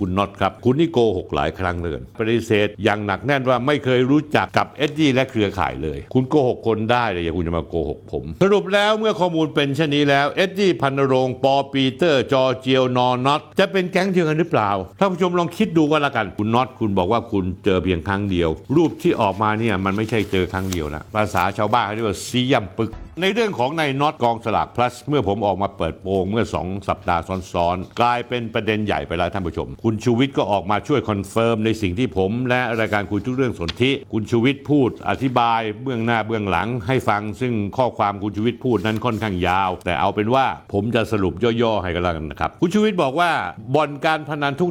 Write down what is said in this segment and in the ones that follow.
คุณน็อตครับ คุณนี่โกหกหลายครั้งเลยปฏิเสธอย่างหนักแน่นว่าไม่เคยรู้จักกับเอ็ดดี้และเครือข่ายเลย คุณโกหกคนได้แต่อย่าคุณจะมาโกหกผม สรุปแล้วเมื่อข้อมูลเป็นเช่นนี้แล้วเอ็ดดี้พันนรงปอปีเตอร์ จอเจียวนอน็อตจะเป็นแก๊งเดียวกันหรือเปล่าท่านผู้ชมลองคิดดูก็แล้วกันคุณน็อตคุณบอกว่าคุณเจอเพียงครั้งเดียว รูปที่ออกมาเนี่ยมันไม่ใช่เจอครั้งเดียวนะภาษาชาวบ้านเขาเรียกว่าซี้ย่ำปึ้ก ในเรื่องของนายน็อตกองสลาก plus เมื่อผมออกมาเปิดโปงเมื่อ 2 สัปดาห์ซ้อนๆ กลายเป็นประเด็นใหญ่ไปแล้วท่านผู้ชม คุณชูวิทย์ก็ออกมาช่วย confirm ในสิ่งที่ผม และรายการคุยทุกเรื่องสนธิคุณชูวิทย์พูดอธิบายเบื้องหน้าเบื้องหลังให้ฟัง ซึ่งข้อความคุณชูวิทย์พูดนั้นค่อนข้างยาว แต่เอาเป็นว่าผมจะสรุปย่อๆให้กันแล้วกันนะครับคุณชูวิทย์บอกว่าบ่อนการพนันทุก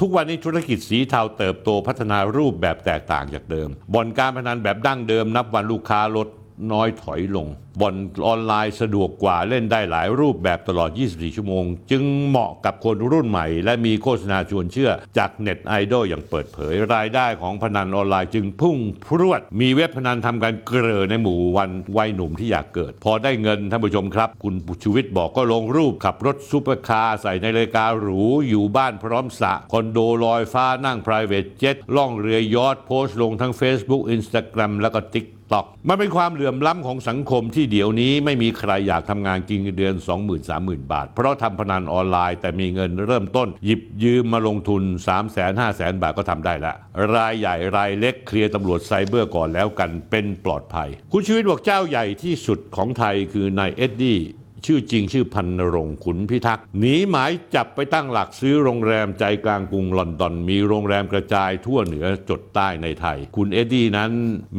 ทุกวันนี้ธุรกิจสีเทาเติบโตพัฒนารูปแบบแตกต่างจากเดิม บ่อนการพนันแบบดั้งเดิมนับวันลูกค้าลด น้อยถอยลงบ่อนออนไลน์สะดวกกว่าเล่นได้หลายรูปแบบตลอด 24 ชั่วโมง จึงเหมาะกับคนรุ่นใหม่ และมีโฆษณาชวนเชื่อ จากเน็ตไอดอลอย่างเปิดเผย รายได้ของพนันออนไลน์จึงพุ่งพรวด มีเว็บพนันทำการเกลอในหมู่วันวัยหนุ่มที่อยากเกิด พอได้เงินท่านผู้ชมครับ คุณชูวิทย์บอกก็ลงรูปขับรถซูเปอร์คาร์ใส่ในรายการหรูอยู่บ้านพร้อมสระคอนโดลอยฟ้านั่ง private jet ล่องเรือยอชต์โพสต์ลงทั้ง Facebook Instagram แล้วก็ TikTok ตอกมันเป็นความเหลื่อมล้ำของสังคมที่เดี๋ยวนี้ไม่มีใครอยากทำงานกินเงินเดือน 20,000 30,000 บาท เพราะทำพนันออนไลน์แต่มีเงินเริ่มต้น หยิบยืมมาลงทุน 3 0 0 0 0 0 5 0 0 0 0บาทก็ทำได้ละ รายใหญ่รายเล็กเคลียร์ตำรวจไซเบอร์ก่อนแล้วกันเป็นปลอดภัย คุณชีวิตบอกเจ้าใหญ่ที่สุดของไทยคือนายเอ็ดดี้ ชื่อจริงชื่อพันนรงขุนพิทักษ์หนีหมายจับไปตั้งหลักซื้อโรงแรมใจกลางกรุงลอนดอน มีโรงแรมกระจายทั่วเหนือจดใต้ในไทย คุณเอ็ดดี้นั้น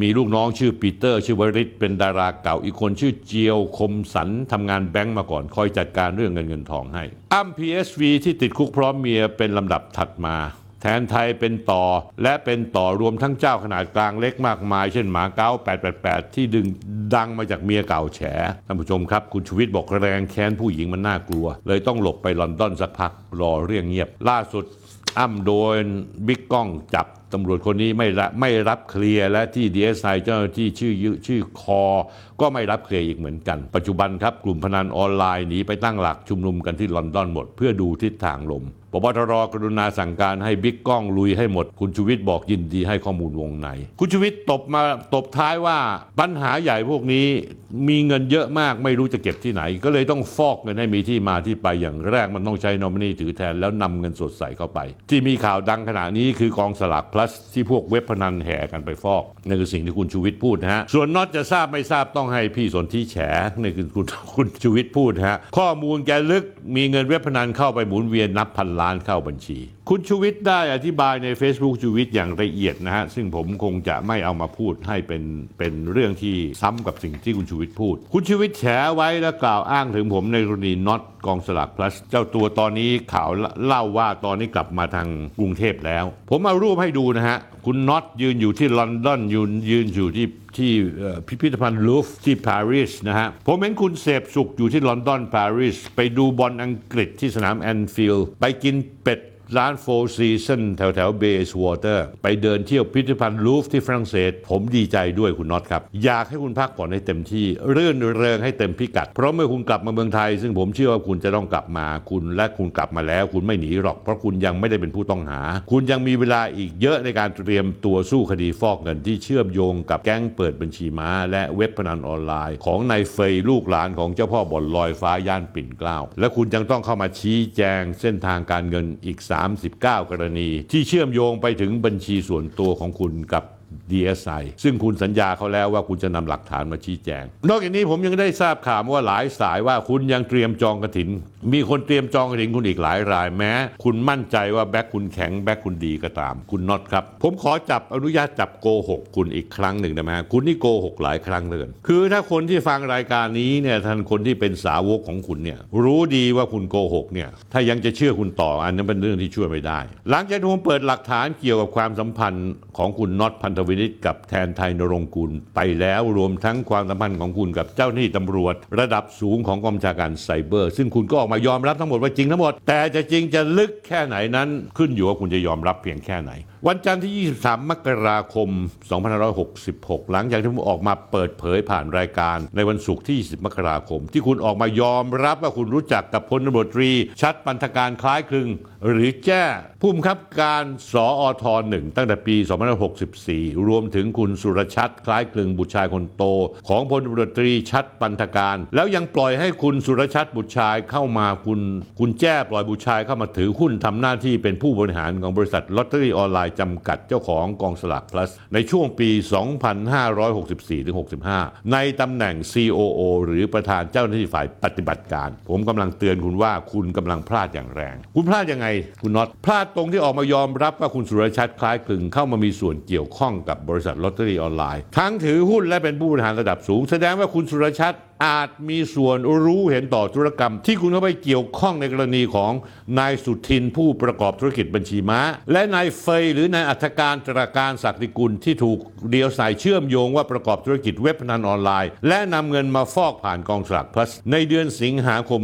มีลูกน้องชื่อปีเตอร์ชื่อวริศเป็นดาราเก่าอีกคนชื่อเจียวคมสันทำงานแบงก์มาก่อนคอยจัดการเรื่องเงินเงินทองให้อ้ำ PSV ที่ติดคุกพร้อมเมียเป็นลำดับถัดมา แทนไทยเป็นต่อ และเป็นต่อรวมทั้งเจ้าขนาดกลางเล็กมากมาย เช่นหมาเก้า 888 ที่ดึงดังมาจากเมียเก่าแฉท่านผู้ชมครับ คุณชูวิทย์บอกแรงแค้นผู้หญิงมันน่ากลัว เลยต้องหลบไปลอนดอนสักพักรอเรื่องเงียบ ล่าสุดอ้ำโดนบิ๊กก้องจับตำรวจคนนี้ไม่รับไม่รับเคลียร์และที่ดีเอสไอเจ้าหน้าที่ชื่อย่อชื่อคอ ก็ไม่รับเคลียร์อีกเหมือนกัน ปัจจุบันครับกลุ่มพนันออนไลน์หนีไปตั้งหลักชุมนุมกันที่ลอนดอนหมด เพื่อดูทิศทางลม ผบ.ตร.กรุณาสั่งการให้บิ๊กก้องลุยให้หมด คุณชูวิทย์บอกยินดีให้ข้อมูลวงใน คุณชูวิทย์ตบมาตบท้ายว่าปัญหาใหญ่พวกนี้มีเงินเยอะมากไม่รู้จะเก็บที่ไหน ก็เลยต้องฟอกเงินให้มีที่มาที่ไปอย่างแรกมันต้องใช้นอมินีถือแทนแล้วนำเงินสดใส่เข้าไป ที่มีข่าวดังขณะนี้คือกองสลาก plus ที่พวกเว็บพนันแห่กันไปฟอกนั่นคือสิ่งที่คุณชูวิทย์พูดนะฮะส่วนน็อตจะทราบไม่ทราบต้องให้พี่สนที่แฉนี่คือคุณคุณชูวิทย์พูดนะฮะข้อมูลแกลึกมีเงินเว็บพนันเข้าไปหมุนเวียนนับพันล้านเข้าบัญชี คุณชูวิทย์ได้อธิบายใน Facebook ชูวิทย์อย่างละเอียดนะฮะ ซึ่งผมคงจะไม่เอามาพูดให้เป็นเป็นเรื่องที่ซ้ำกับสิ่งที่คุณชูวิทย์พูด คุณชูวิทย์แฉไว้และกล่าวอ้างถึงผมในกรณีน็อตกองสลากพลัส เจ้าตัวตอนนี้ข่าวเล่าว่าตอนนี้กลับมาทางกรุงเทพแล้ว ผมเอารูปให้ดูนะฮะ คุณน็อตยืนอยู่ที่ลอนดอนยืนยืนอยู่ที่ที่พิพิธภัณฑ์ลูฟร์ที่ปารีสนะฮะ ผมเห็นคุณเสพสุขอยู่ที่ลอนดอนปารีสไปดูบอลอังกฤษที่สนามแอนฟิลด์ไปกินเป็ด ร้านโฟร์ซีซันแถวแถวเบสวอเตอร์ไปเดินเที่ยวพิพิธภัณฑ์ลูฟร์ที่ฝรั่งเศส ผมดีใจด้วยคุณน็อตครับ อยากให้คุณพักผ่อนให้เต็มที่ เรื่อนเริงให้เต็มพิกัด เพราะเมื่อคุณกลับมาเมืองไทย ซึ่งผมเชื่อว่าคุณจะต้องกลับมาคุณและคุณกลับมาแล้ว คุณไม่หนีหรอก เพราะคุณยังไม่ได้เป็นผู้ต้องหา คุณยังมีเวลาอีกเยอะในการเตรียมตัวสู้คดีฟอกเงินที่เชื่อมโยงกับแก๊งเปิดบัญชีม้า และเว็บพนันออนไลน์ ของนายเฟยลูกหลานของเจ้าพ่อบ่อนลอยฟ้าย่านปิ่นเกล้าและคุณยังต้องเข้ามาชี้แจงเส้นทางการเงินอีก39 กรณี ที่เชื่อมโยงไปถึงบัญชีส่วนตัวของคุณกับ DSI ซึ่งคุณสัญญาเขาแล้วว่าคุณจะนำหลักฐานมาชี้แจง นอกจากนี้ผมยังได้ทราบข่าวมาว่าหลายสายว่าคุณยังเตรียมจองกระถิน มีคนเตรียมจองกระถินคุณอีกหลายรายแม้ คุณมั่นใจว่าแบ็คคุณแข็งแบ็คคุณดีก็ตาม คุณน็อตครับ ผมขอจับอนุญาตจับโกหกคุณอีกครั้งหนึ่งได้ไหมฮะคุณนี่โกหกหลายครั้งเลยคือถ้าคนที่ฟังรายการนี้เนี่ยท่านคนที่เป็นสาวกของคุณเนี่ยรู้ดีว่าคุณโกหกเนี่ยถ้ายังจะเชื่อคุณต่ออันนั้นเป็นเรื่องที่ช่วยไม่ได้ หลังจากที่ผมเปิดหลักฐานเกี่ยวกับความสัมพันธ์ของคุณน็อตพันธวินิตกับแทนไทยนรงค์กุลไปแล้วรวมทั้งความสัมพันธ์ของคุณกับเจ้าหน้าที่ตำรวจ ระดับสูงของกองบัญชาการไซเบอร์ ซึ่งคุณก็ออกมายอมรับทั้งหมดว่าจริงทั้งหมด แต่จะจริงจะลึกแค่ไหนนั้นขึ้นอยู่ว่าคุณจะยอมรับเพียงแค่ไหน วันจันทร์ที่ 23 มกราคม 2566 หลังจากที่ผมออกมาเปิดเผยผ่านรายการในวันศุกร์ที่ 20 มกราคม ที่คุณออกมายอมรับว่าคุณรู้จักกับพลตำรวจตรี ชัดปันธการคล้ายคลึง หรือแจ้ผู้บังคับการสออทหนึ่งตั้งแต่ปี 2564 รวมถึงคุณสุรชัดคล้ายคลึงบุตรชายคนโต ของพลตำรวจตรีชัดปันธการ แล้วยังปล่อยให้คุณสุรชัดบุตรชายเข้ามาคุณคุณแจ้ปล่อยบุตรชายเข้ามาถือหุ้นทำหน้าที่เป็นผู้บริหารของบริษัทลอตเตอรี่ออนไลน์จำกัดเจ้าของกองสลาก plus ในช่วงปี 2564-65 ในตำแหน่ง COO หรือประธานเจ้าหน้าที่ฝ่ายปฏิบัติการ ผมกำลังเตือนคุณว่าคุณกำลังพลาดอย่างแรง คุณพลาดยังไง คุณน็อตพลาดตรงที่ออกมายอมรับว่าคุณสุรชัดคล้ายคลึงเข้ามามีส่วนเกี่ยวข้องกับบริษัทลอตเตอรี่ออนไลน์ ทั้งถือหุ้นและเป็นผู้บริหารระดับสูง แสดงว่าคุณสุรชัด อาจมีส่วนรู้เห็นต่อธุรกรรม ที่คุณเข้าไปเกี่ยวข้องในกรณีของนายสุทินผู้ประกอบธุรกิจบัญชีม้า และนายเฟยหรือนายอัธการตราการศักดิกุลที่ถูกเดียวสายเชื่อมโยงว่าประกอบธุรกิจเว็บพนันออนไลน์ และนำเงินมาฟอกผ่านกองสลาก plus ในเดือนสิงหาคม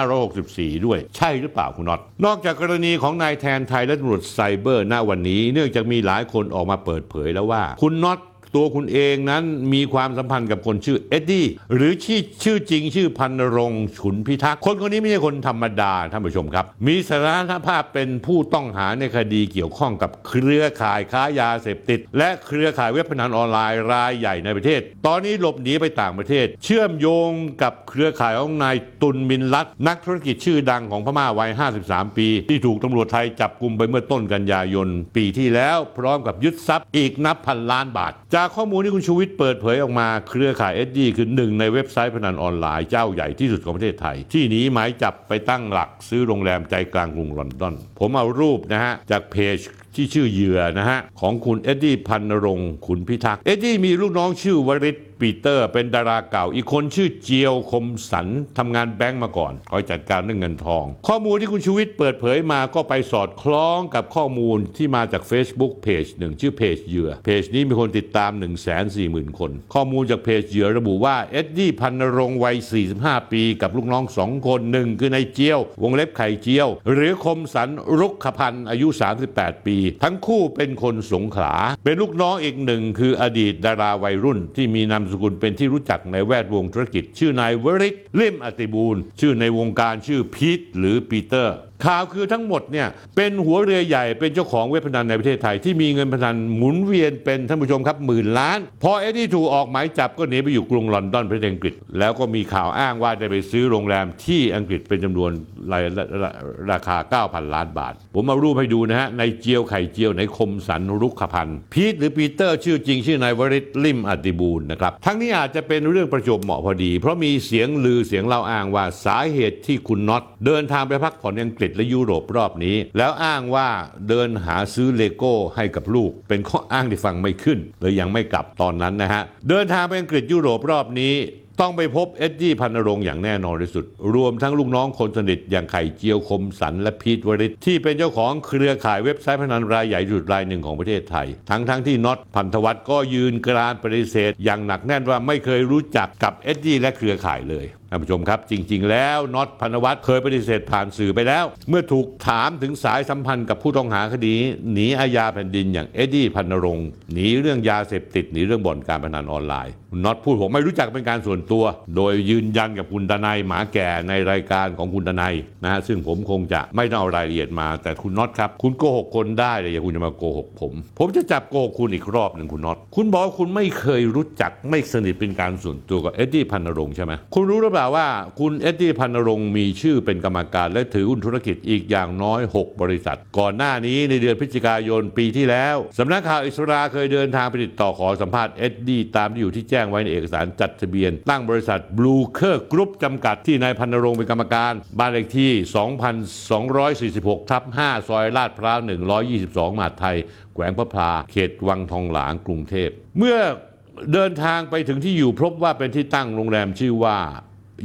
2564 ด้วย ใช่หรือเปล่าคุณน็อตนอกจากกรณีของนายแทนไทยและตำรวจไซเบอร์ณวันนี้ เนื่องจากมีหลายคนออกมาเปิดเผยแล้วว่า คุณน็อต ตัวคุณเองนั้นมีความสัมพันธ์กับคนชื่อเอ็ดดี้หรือชื่อชื่อจริงชื่อพันรงฉุนพิทักษ์คนคนนี้ไม่ใช่คนธรรมดาท่านผู้ชมครับ มีสถานภาพเป็นผู้ต้องหาในคดีเกี่ยวข้องกับเครือข่ายค้ายาเสพติด และเครือข่ายเว็บพนันออนไลน์รายใหญ่ในประเทศ ตอนนี้หลบหนีไปต่างประเทศ เชื่อมโยงกับเครือข่ายของนายตุนมินลัดนักธุรกิจชื่อดังของพม่าวัย 53 ปี ที่ถูกตำรวจไทยจับกลุ่มไปเมื่อต้นกันยายนปีที่แล้ว พร้อมกับยึดทรัพย์อีกนับพันล้านบาทจากข้อมูลที่คุณชูวิทย์เปิดเผยออกมาเครือข่ายเอ็ดดี้คือหนึ่งในเว็บไซต์พนันออนไลน์เจ้าใหญ่ที่สุดของประเทศไทย ที่หนีหมายจับไปตั้งหลักซื้อโรงแรมใจกลางกรุงลอนดอน ผมเอารูปนะฮะจากเพจที่ชื่อเหยื่อนะฮะ ของคุณเอ็ดดี้พันรงค์ขุนพิทักษ์เอ็ดดี้มีลูกน้องชื่อวริศปีเตอร์ เป็นดาราเก่า อีกคนชื่อเจียวคมสันทำงานแบงก์มาก่อน คอยจัดการเรื่องเงินทอง ข้อมูลที่คุณชูวิทย์เปิดเผยมาก็ไปสอดคล้องกับข้อมูลที่มาจาก Facebook เพจหนึ่งชื่อเพจเหยื่อ เพจนี้มีคนติดตาม 1 4 0 0 0 0 คน ข้อมูลจากเพจเหยื่อระบุว่าเอ็ดดี้พันรงวัย 45 ปีกับลูกน้อง2คนหนึ่งคือนายเจียว วงเล็บไข่เจียว หรือคมสันรุกขพันธ์อายุ 38 ปีทั้งคู่เป็นคนสงขลา เป็นลูกน้องอีกหนึ่งคืออดีตดาราวัยรุ่น ที่มีนามสกุลเป็นที่รู้จักในแวดวงธุรกิจ ชื่อนายวริศเล่มอติบูลชื่อในวงการชื่อพีทหรือปีเตอร์ ข่าวคือทั้งหมดเนี่ยเป็นหัวเรือใหญ่เป็นเจ้าของเว็บพนันในประเทศไทย ที่มีเงินพนันหมุนเวียนเป็นท่านผู้ชมครับหมื่นล้าน พอเอ็ดดี้ถูกออกหมายจับก็หนีไปอยู่กรุงลอนดอนประเทศอังกฤษ แล้วก็มีข่าวอ้างว่าได้ไปซื้อโรงแรมที่อังกฤษเป็นจำนวนรายราคา 9,000 ล้านบาท ผมเอารูปให้ดูนะฮะนายเจียวไข่เจียวนายคมสันรุกขพันธ์พีทหรือปีเตอร์ชื่อจริงชื่อนายวริศลิมอติบูลนะครับทั้งนี้อาจจะเป็นเรื่องประจวบเหมาะพอดี เพราะมีเสียงลือเสียงเล่าอ้างว่าสาเหตุที่คุณน็อตเดินทางไปพักผ่อนในอังกฤษและยุโรปรอบนี้ แล้วอ้างว่าเดินหาซื้อเลโก้ให้กับลูก เป็นข้ออ้างที่ฟังไม่ขึ้นเลยยังไม่กลับตอนนั้นนะฮะเดินทางไปอังกฤษยุโรปรอบนี้ต้องไปพบเอ็ดดี้พันนรงอย่างแน่นอนที่สุด รวมทั้งลูกน้องคนสนิทอย่างไข่เจียวคมสันและพีทวริศที่เป็นเจ้าของเครือข่ายเว็บไซต์พนันรายใหญ่ที่สุดรายหนึ่งของประเทศไทย ทั้งทั้งที่น็อตพันธวัฒน์ก็ยืนกรานปฏิเสธ อย่างหนักแน่นว่าไม่เคยรู้จักกับเอ็ดดี้และเครือข่ายเลย ท่านผู้ชมครับ จริง ๆ แล้วน็อตพันวัฒน์เคยปฏิเสธผ่านสื่อไปแล้ว เมื่อถูกถามถึงสายสัมพันธ์กับผู้ต้องหาคดีหนีอาญาแผ่นดินอย่างเอ็ดดี้พันนรงค์หนีเรื่องยาเสพติดหนีเรื่องบ่อนการพนันออนไลน์น็อตพูดผมไม่รู้จักเป็นการส่วนตัว โดยยืนยันกับคุณดนายหมาแก่ในรายการของคุณดนายนะฮะซึ่งผมคงจะไม่เอารายละเอียดมา แต่คุณน็อตครับ คุณโกหกคนได้แต่อย่าคุณจะมาโกหกผม ผมจะจับโกหกคุณอีกรอบหนึ่งคุณน็อตคุณบอกว่าคุณไม่เคยรู้จักไม่สนิทเป็นการส่วนตัวกับเอ็ดดี้พันนรงค์ใช่ไหมคุณรู้หรือเปล่าว่าคุณเอ็ดดี้พันนรงมีชื่อเป็นกรรมการและถือหุ้นธุรกิจอีกอย่างน้อย 6 บริษัท ก่อนหน้านี้ในเดือนพฤศจิกายนปีที่แล้วสำนักข่าวอิสราเคยเดินทางไปติดต่อขอสัมภาษณ์เอ็ดดี้ตามที่อยู่ที่แจ้งไว้ในเอกสารจัดทะเบียน ตั้งบริษัทบลูเคอร์กรุ๊ปจำกัดที่นายพันนรงเป็นกรรมการบ้านเลขที่ 2246 ทับ 5 ซอยลาดพร้าว 122มหาดไทย แขวงพลับพลา เขตวังทองหลางกรุงเทพเมื่อเดินทางไปถึงที่อยู่พบว่าเป็นที่ตั้งโรงแรมชื่อว่า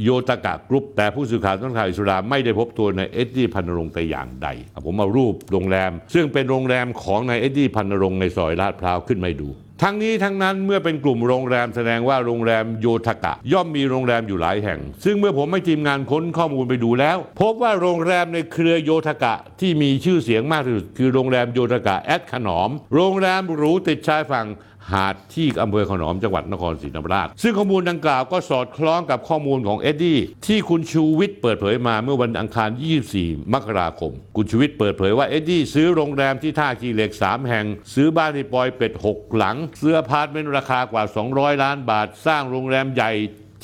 โยทากะกรุ๊ปแต่ผู้สื่อข่าวสำนักข่าวอิศราไม่ได้พบตัวนายเอ็ดดี้พันนรงค์แต่อย่างใด ผมเอารูปโรงแรม ซึ่งเป็นโรงแรมของนายเอ็ดดี้พันนรงค์ในซอยลาดพร้าวขึ้นมาดูทั้งนี้ทั้งนั้นเมื่อเป็นกลุ่มโรงแรมแสดงว่าโรงแรมโยทากะ ย่อมมีโรงแรมอยู่หลายแห่ง ซึ่งเมื่อผมให้ทีมงานค้นข้อมูลไปดูแล้ว พบว่าโรงแรมในเครือโยทากะที่มีชื่อเสียงมากที่สุดคือโรงแรมโยทากะ at ขนอม โรงแรมหรูติดชายฝั่ง หาดที่อำเภอขนอมจังหวัดนครศรีธรรมราช ซึ่งข้อมูลดังกล่าวก็สอดคล้องกับข้อมูลของเอ็ดดี้ที่คุณชูวิทย์เปิดเผยมาเมื่อวันอังคาร 24 มกราคม คุณชูวิทย์เปิดเผยว่าเอ็ดดี้ซื้อโรงแรมที่ท่าขี้เหล็ก 3 แห่ง ซื้อบ้านที่ปอยเปต 6 หลัง ซื้ออพาร์ตเมนต์ราคากว่า 200 ล้านบาท สร้างโรงแรมใหญ่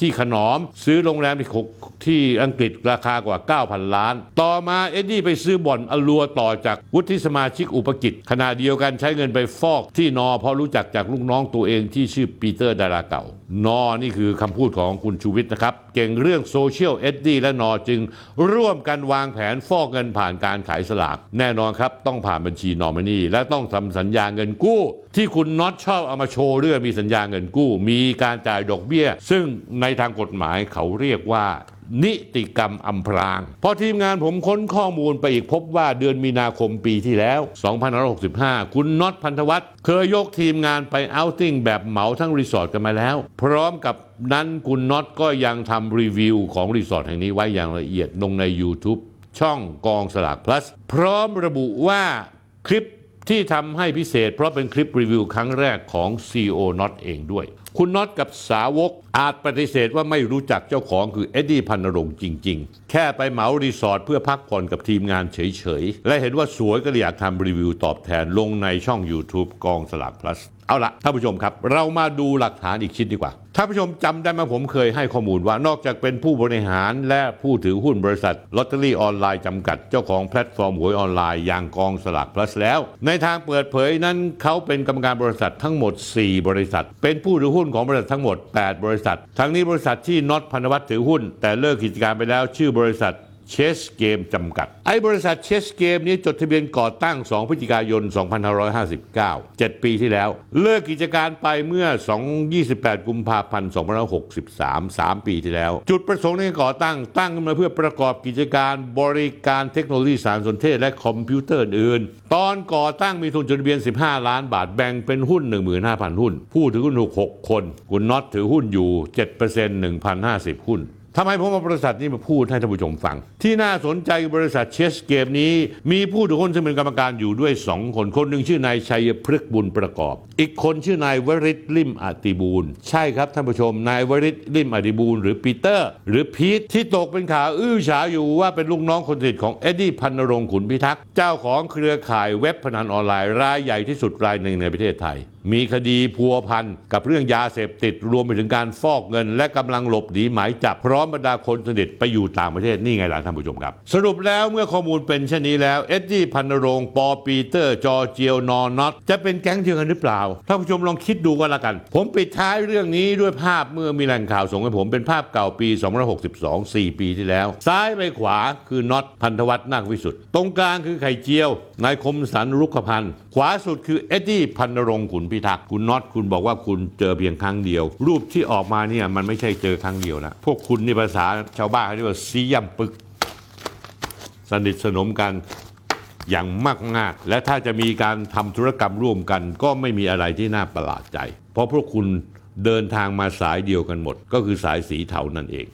ที่ขนอม ซื้อโรงแรมที่หกที่อังกฤษราคากว่า 9,000 ล้าน ต่อมาเอ็ดดี้ไปซื้อบ่อน Allure ต่อจากวุฒิสมาชิกอุปกิจขณะเดียวกันใช้เงินไปฟอกที่น็อตเพราะรู้จักจากลูกน้องตัวเองที่ชื่อปีเตอร์ดาราเก่า น็อตนี่คือคำพูดของคุณชูวิทย์นะครับ เก่งเรื่องโซเชียลเอ็ดดี้และน็อตจึงร่วมกันวางแผนฟอกเงินผ่านการขายสลาก แน่นอนครับ ต้องผ่านบัญชีนอมินีและต้องทำสัญญาเงินกู้ ที่คุณน็อตชอบเอามาโชว์เรื่องมีสัญญาเงินกู้ มีการจ่ายดอกเบี้ย ซึ่งในทางกฎหมายเขาเรียกว่า นิติกรรมอำพราง พอทีมงานผมค้นข้อมูลไปอีกพบว่าเดือนมีนาคมปีที่แล้ว 2565 คุณน็อตพันธวัฒน์เคยยกทีมงานไป outing แบบเหมาทั้งรีสอร์ทกันมาแล้ว พร้อมกับนั้นคุณน็อตก็ยังทำรีวิวของรีสอร์ทแห่งนี้ไว้อย่างละเอียดลงใน YouTube ช่องกองสลาก plus พร้อมระบุว่าคลิป ที่ทำให้พิเศษเพราะเป็นคลิปรีวิวครั้งแรกของ CEO น็อตเองด้วย คุณน็อตกับสาวกอาจปฏิเสธว่าไม่รู้จักเจ้าของคือเอ็ดดี้พันนรงค์จริง ๆ แค่ไปเหมารีสอร์ทเพื่อพักผ่อนกับทีมงานเฉย ๆ และเห็นว่าสวยก็เลยอยากทำรีวิวตอบแทนลงในช่อง YouTube กองสลาก plus เอาละท่านผู้ชมครับ เรามาดูหลักฐานอีกชิ้นดีกว่าท่านผู้ชมจำได้ไหมผมเคยให้ข้อมูลว่านอกจากเป็นผู้บริหารและผู้ถือหุ้นบริษัทลอตเตอรี่ออนไลน์จำกัด เจ้าของแพลตฟอร์มหวยออนไลน์อย่างกองสลาก plus แล้ว ในทางเปิดเผยนั้นเขาเป็นกรรมการบริษัททั้งหมด 4 บริษัท เป็นผู้ถือหุ้นของบริษัททั้งหมด 8 บริษัท ทั้งนี้บริษัทที่น็อตพันวัฒน์ถือหุ้น แต่เลิกกิจการไปแล้วชื่อบริษัท เชสเกมจำกัด ไอ้บริษัทเชสเกมนี้จดทะเบียนก่อตั้ง 2 พฤศจิกายน 2559 7 ปีที่แล้ว เลิกกิจการไปเมื่อ 2 28 กุมภาพันธ์ 2563 3 ปีที่แล้ว จุดประสงค์ในการก่อตั้งตั้งขึ้นมาเพื่อประกอบกิจการบริการเทคโนโลยีสารสนเทศและคอมพิวเตอร์อื่น ตอนก่อตั้งมีทุนจดทะเบียน 15 ล้านบาทแบ่งเป็นหุ้น 15,000 หุ้น ผู้ถือหุ้น 6 คน คุณน็อตถือหุ้นอยู่ 7% 1,050 หุ้น ทำไมผมเอาบริษัทนี้มาพูดให้ท่านผู้ชมฟัง ที่น่าสนใจบริษัทเชสเกมนี้ มีผู้ถือหุ้นซึ่งเป็นกรรมการอยู่ด้วย 2 คน คนหนึ่งชื่อนายชัยพฤกษ์บุญประกอบ อีกคนชื่อนายวริศลิมอติบูล ใช่ครับท่านผู้ชม นายวริศลิมอติบูล หรือปีเตอร์ หรือพีทที่ตกเป็นข่าวอื้อฉาวอยู่ว่าเป็นลูกน้องคนสนิทของเอ็ดดี้พันนรงค์ขุนพิทักษ์เจ้าของเครือข่ายเว็บพนันออนไลน์รายใหญ่ที่สุดรายหนึ่งในประเทศไทย มีคดีพัวพันกับเรื่องยาเสพติดรวมไปถึงการฟอกเงิน และกำลังหลบหนีหมายจับพร้อมบรรดาคนสนิทไปอยู่ต่างประเทศนี่ไงล่ะท่านผู้ชมครับ สรุปแล้วเมื่อข้อมูลเป็นเช่นนี้แล้ว เอ็ดดี้พันนรงปอปีเตอร์ จอเจียวนอนน็อตจะเป็นแก๊งเดียวกันหรือเปล่าท่านผู้ชมลองคิดดูก็แล้วกัน ผมปิดท้ายเรื่องนี้ด้วยภาพเมื่อมีแหล่งข่าวส่งให้ผมเป็นภาพเก่าปี 2562 4 ปีที่แล้ว ซ้ายไปขวาคือน็อตพันธวัฒน์นาควิสุทธ์ตรงกลางคือไข่เจียวนายคมสันรุกพันธ์ ขวาสุดคือเอ็ดดี้พันนรงขุนพิทักษ์คุณน็อตคุณบอกว่าคุณเจอเพียงครั้งเดียว รูปที่ออกมาเนี่ยมันไม่ใช่เจอครั้งเดียวนะพวกคุณนี่ภาษาชาวบ้านเขาเรียกว่าซีย่ำปึก สนิทสนมกันอย่างมากๆและถ้าจะมีการทำธุรกรรมร่วมกัน ก็ไม่มีอะไรที่น่าประหลาดใจ เพราะพวกคุณเดินทางมาสายเดียวกันหมด ก็คือสายสีเทานั่นเอง